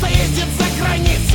заездит за границу.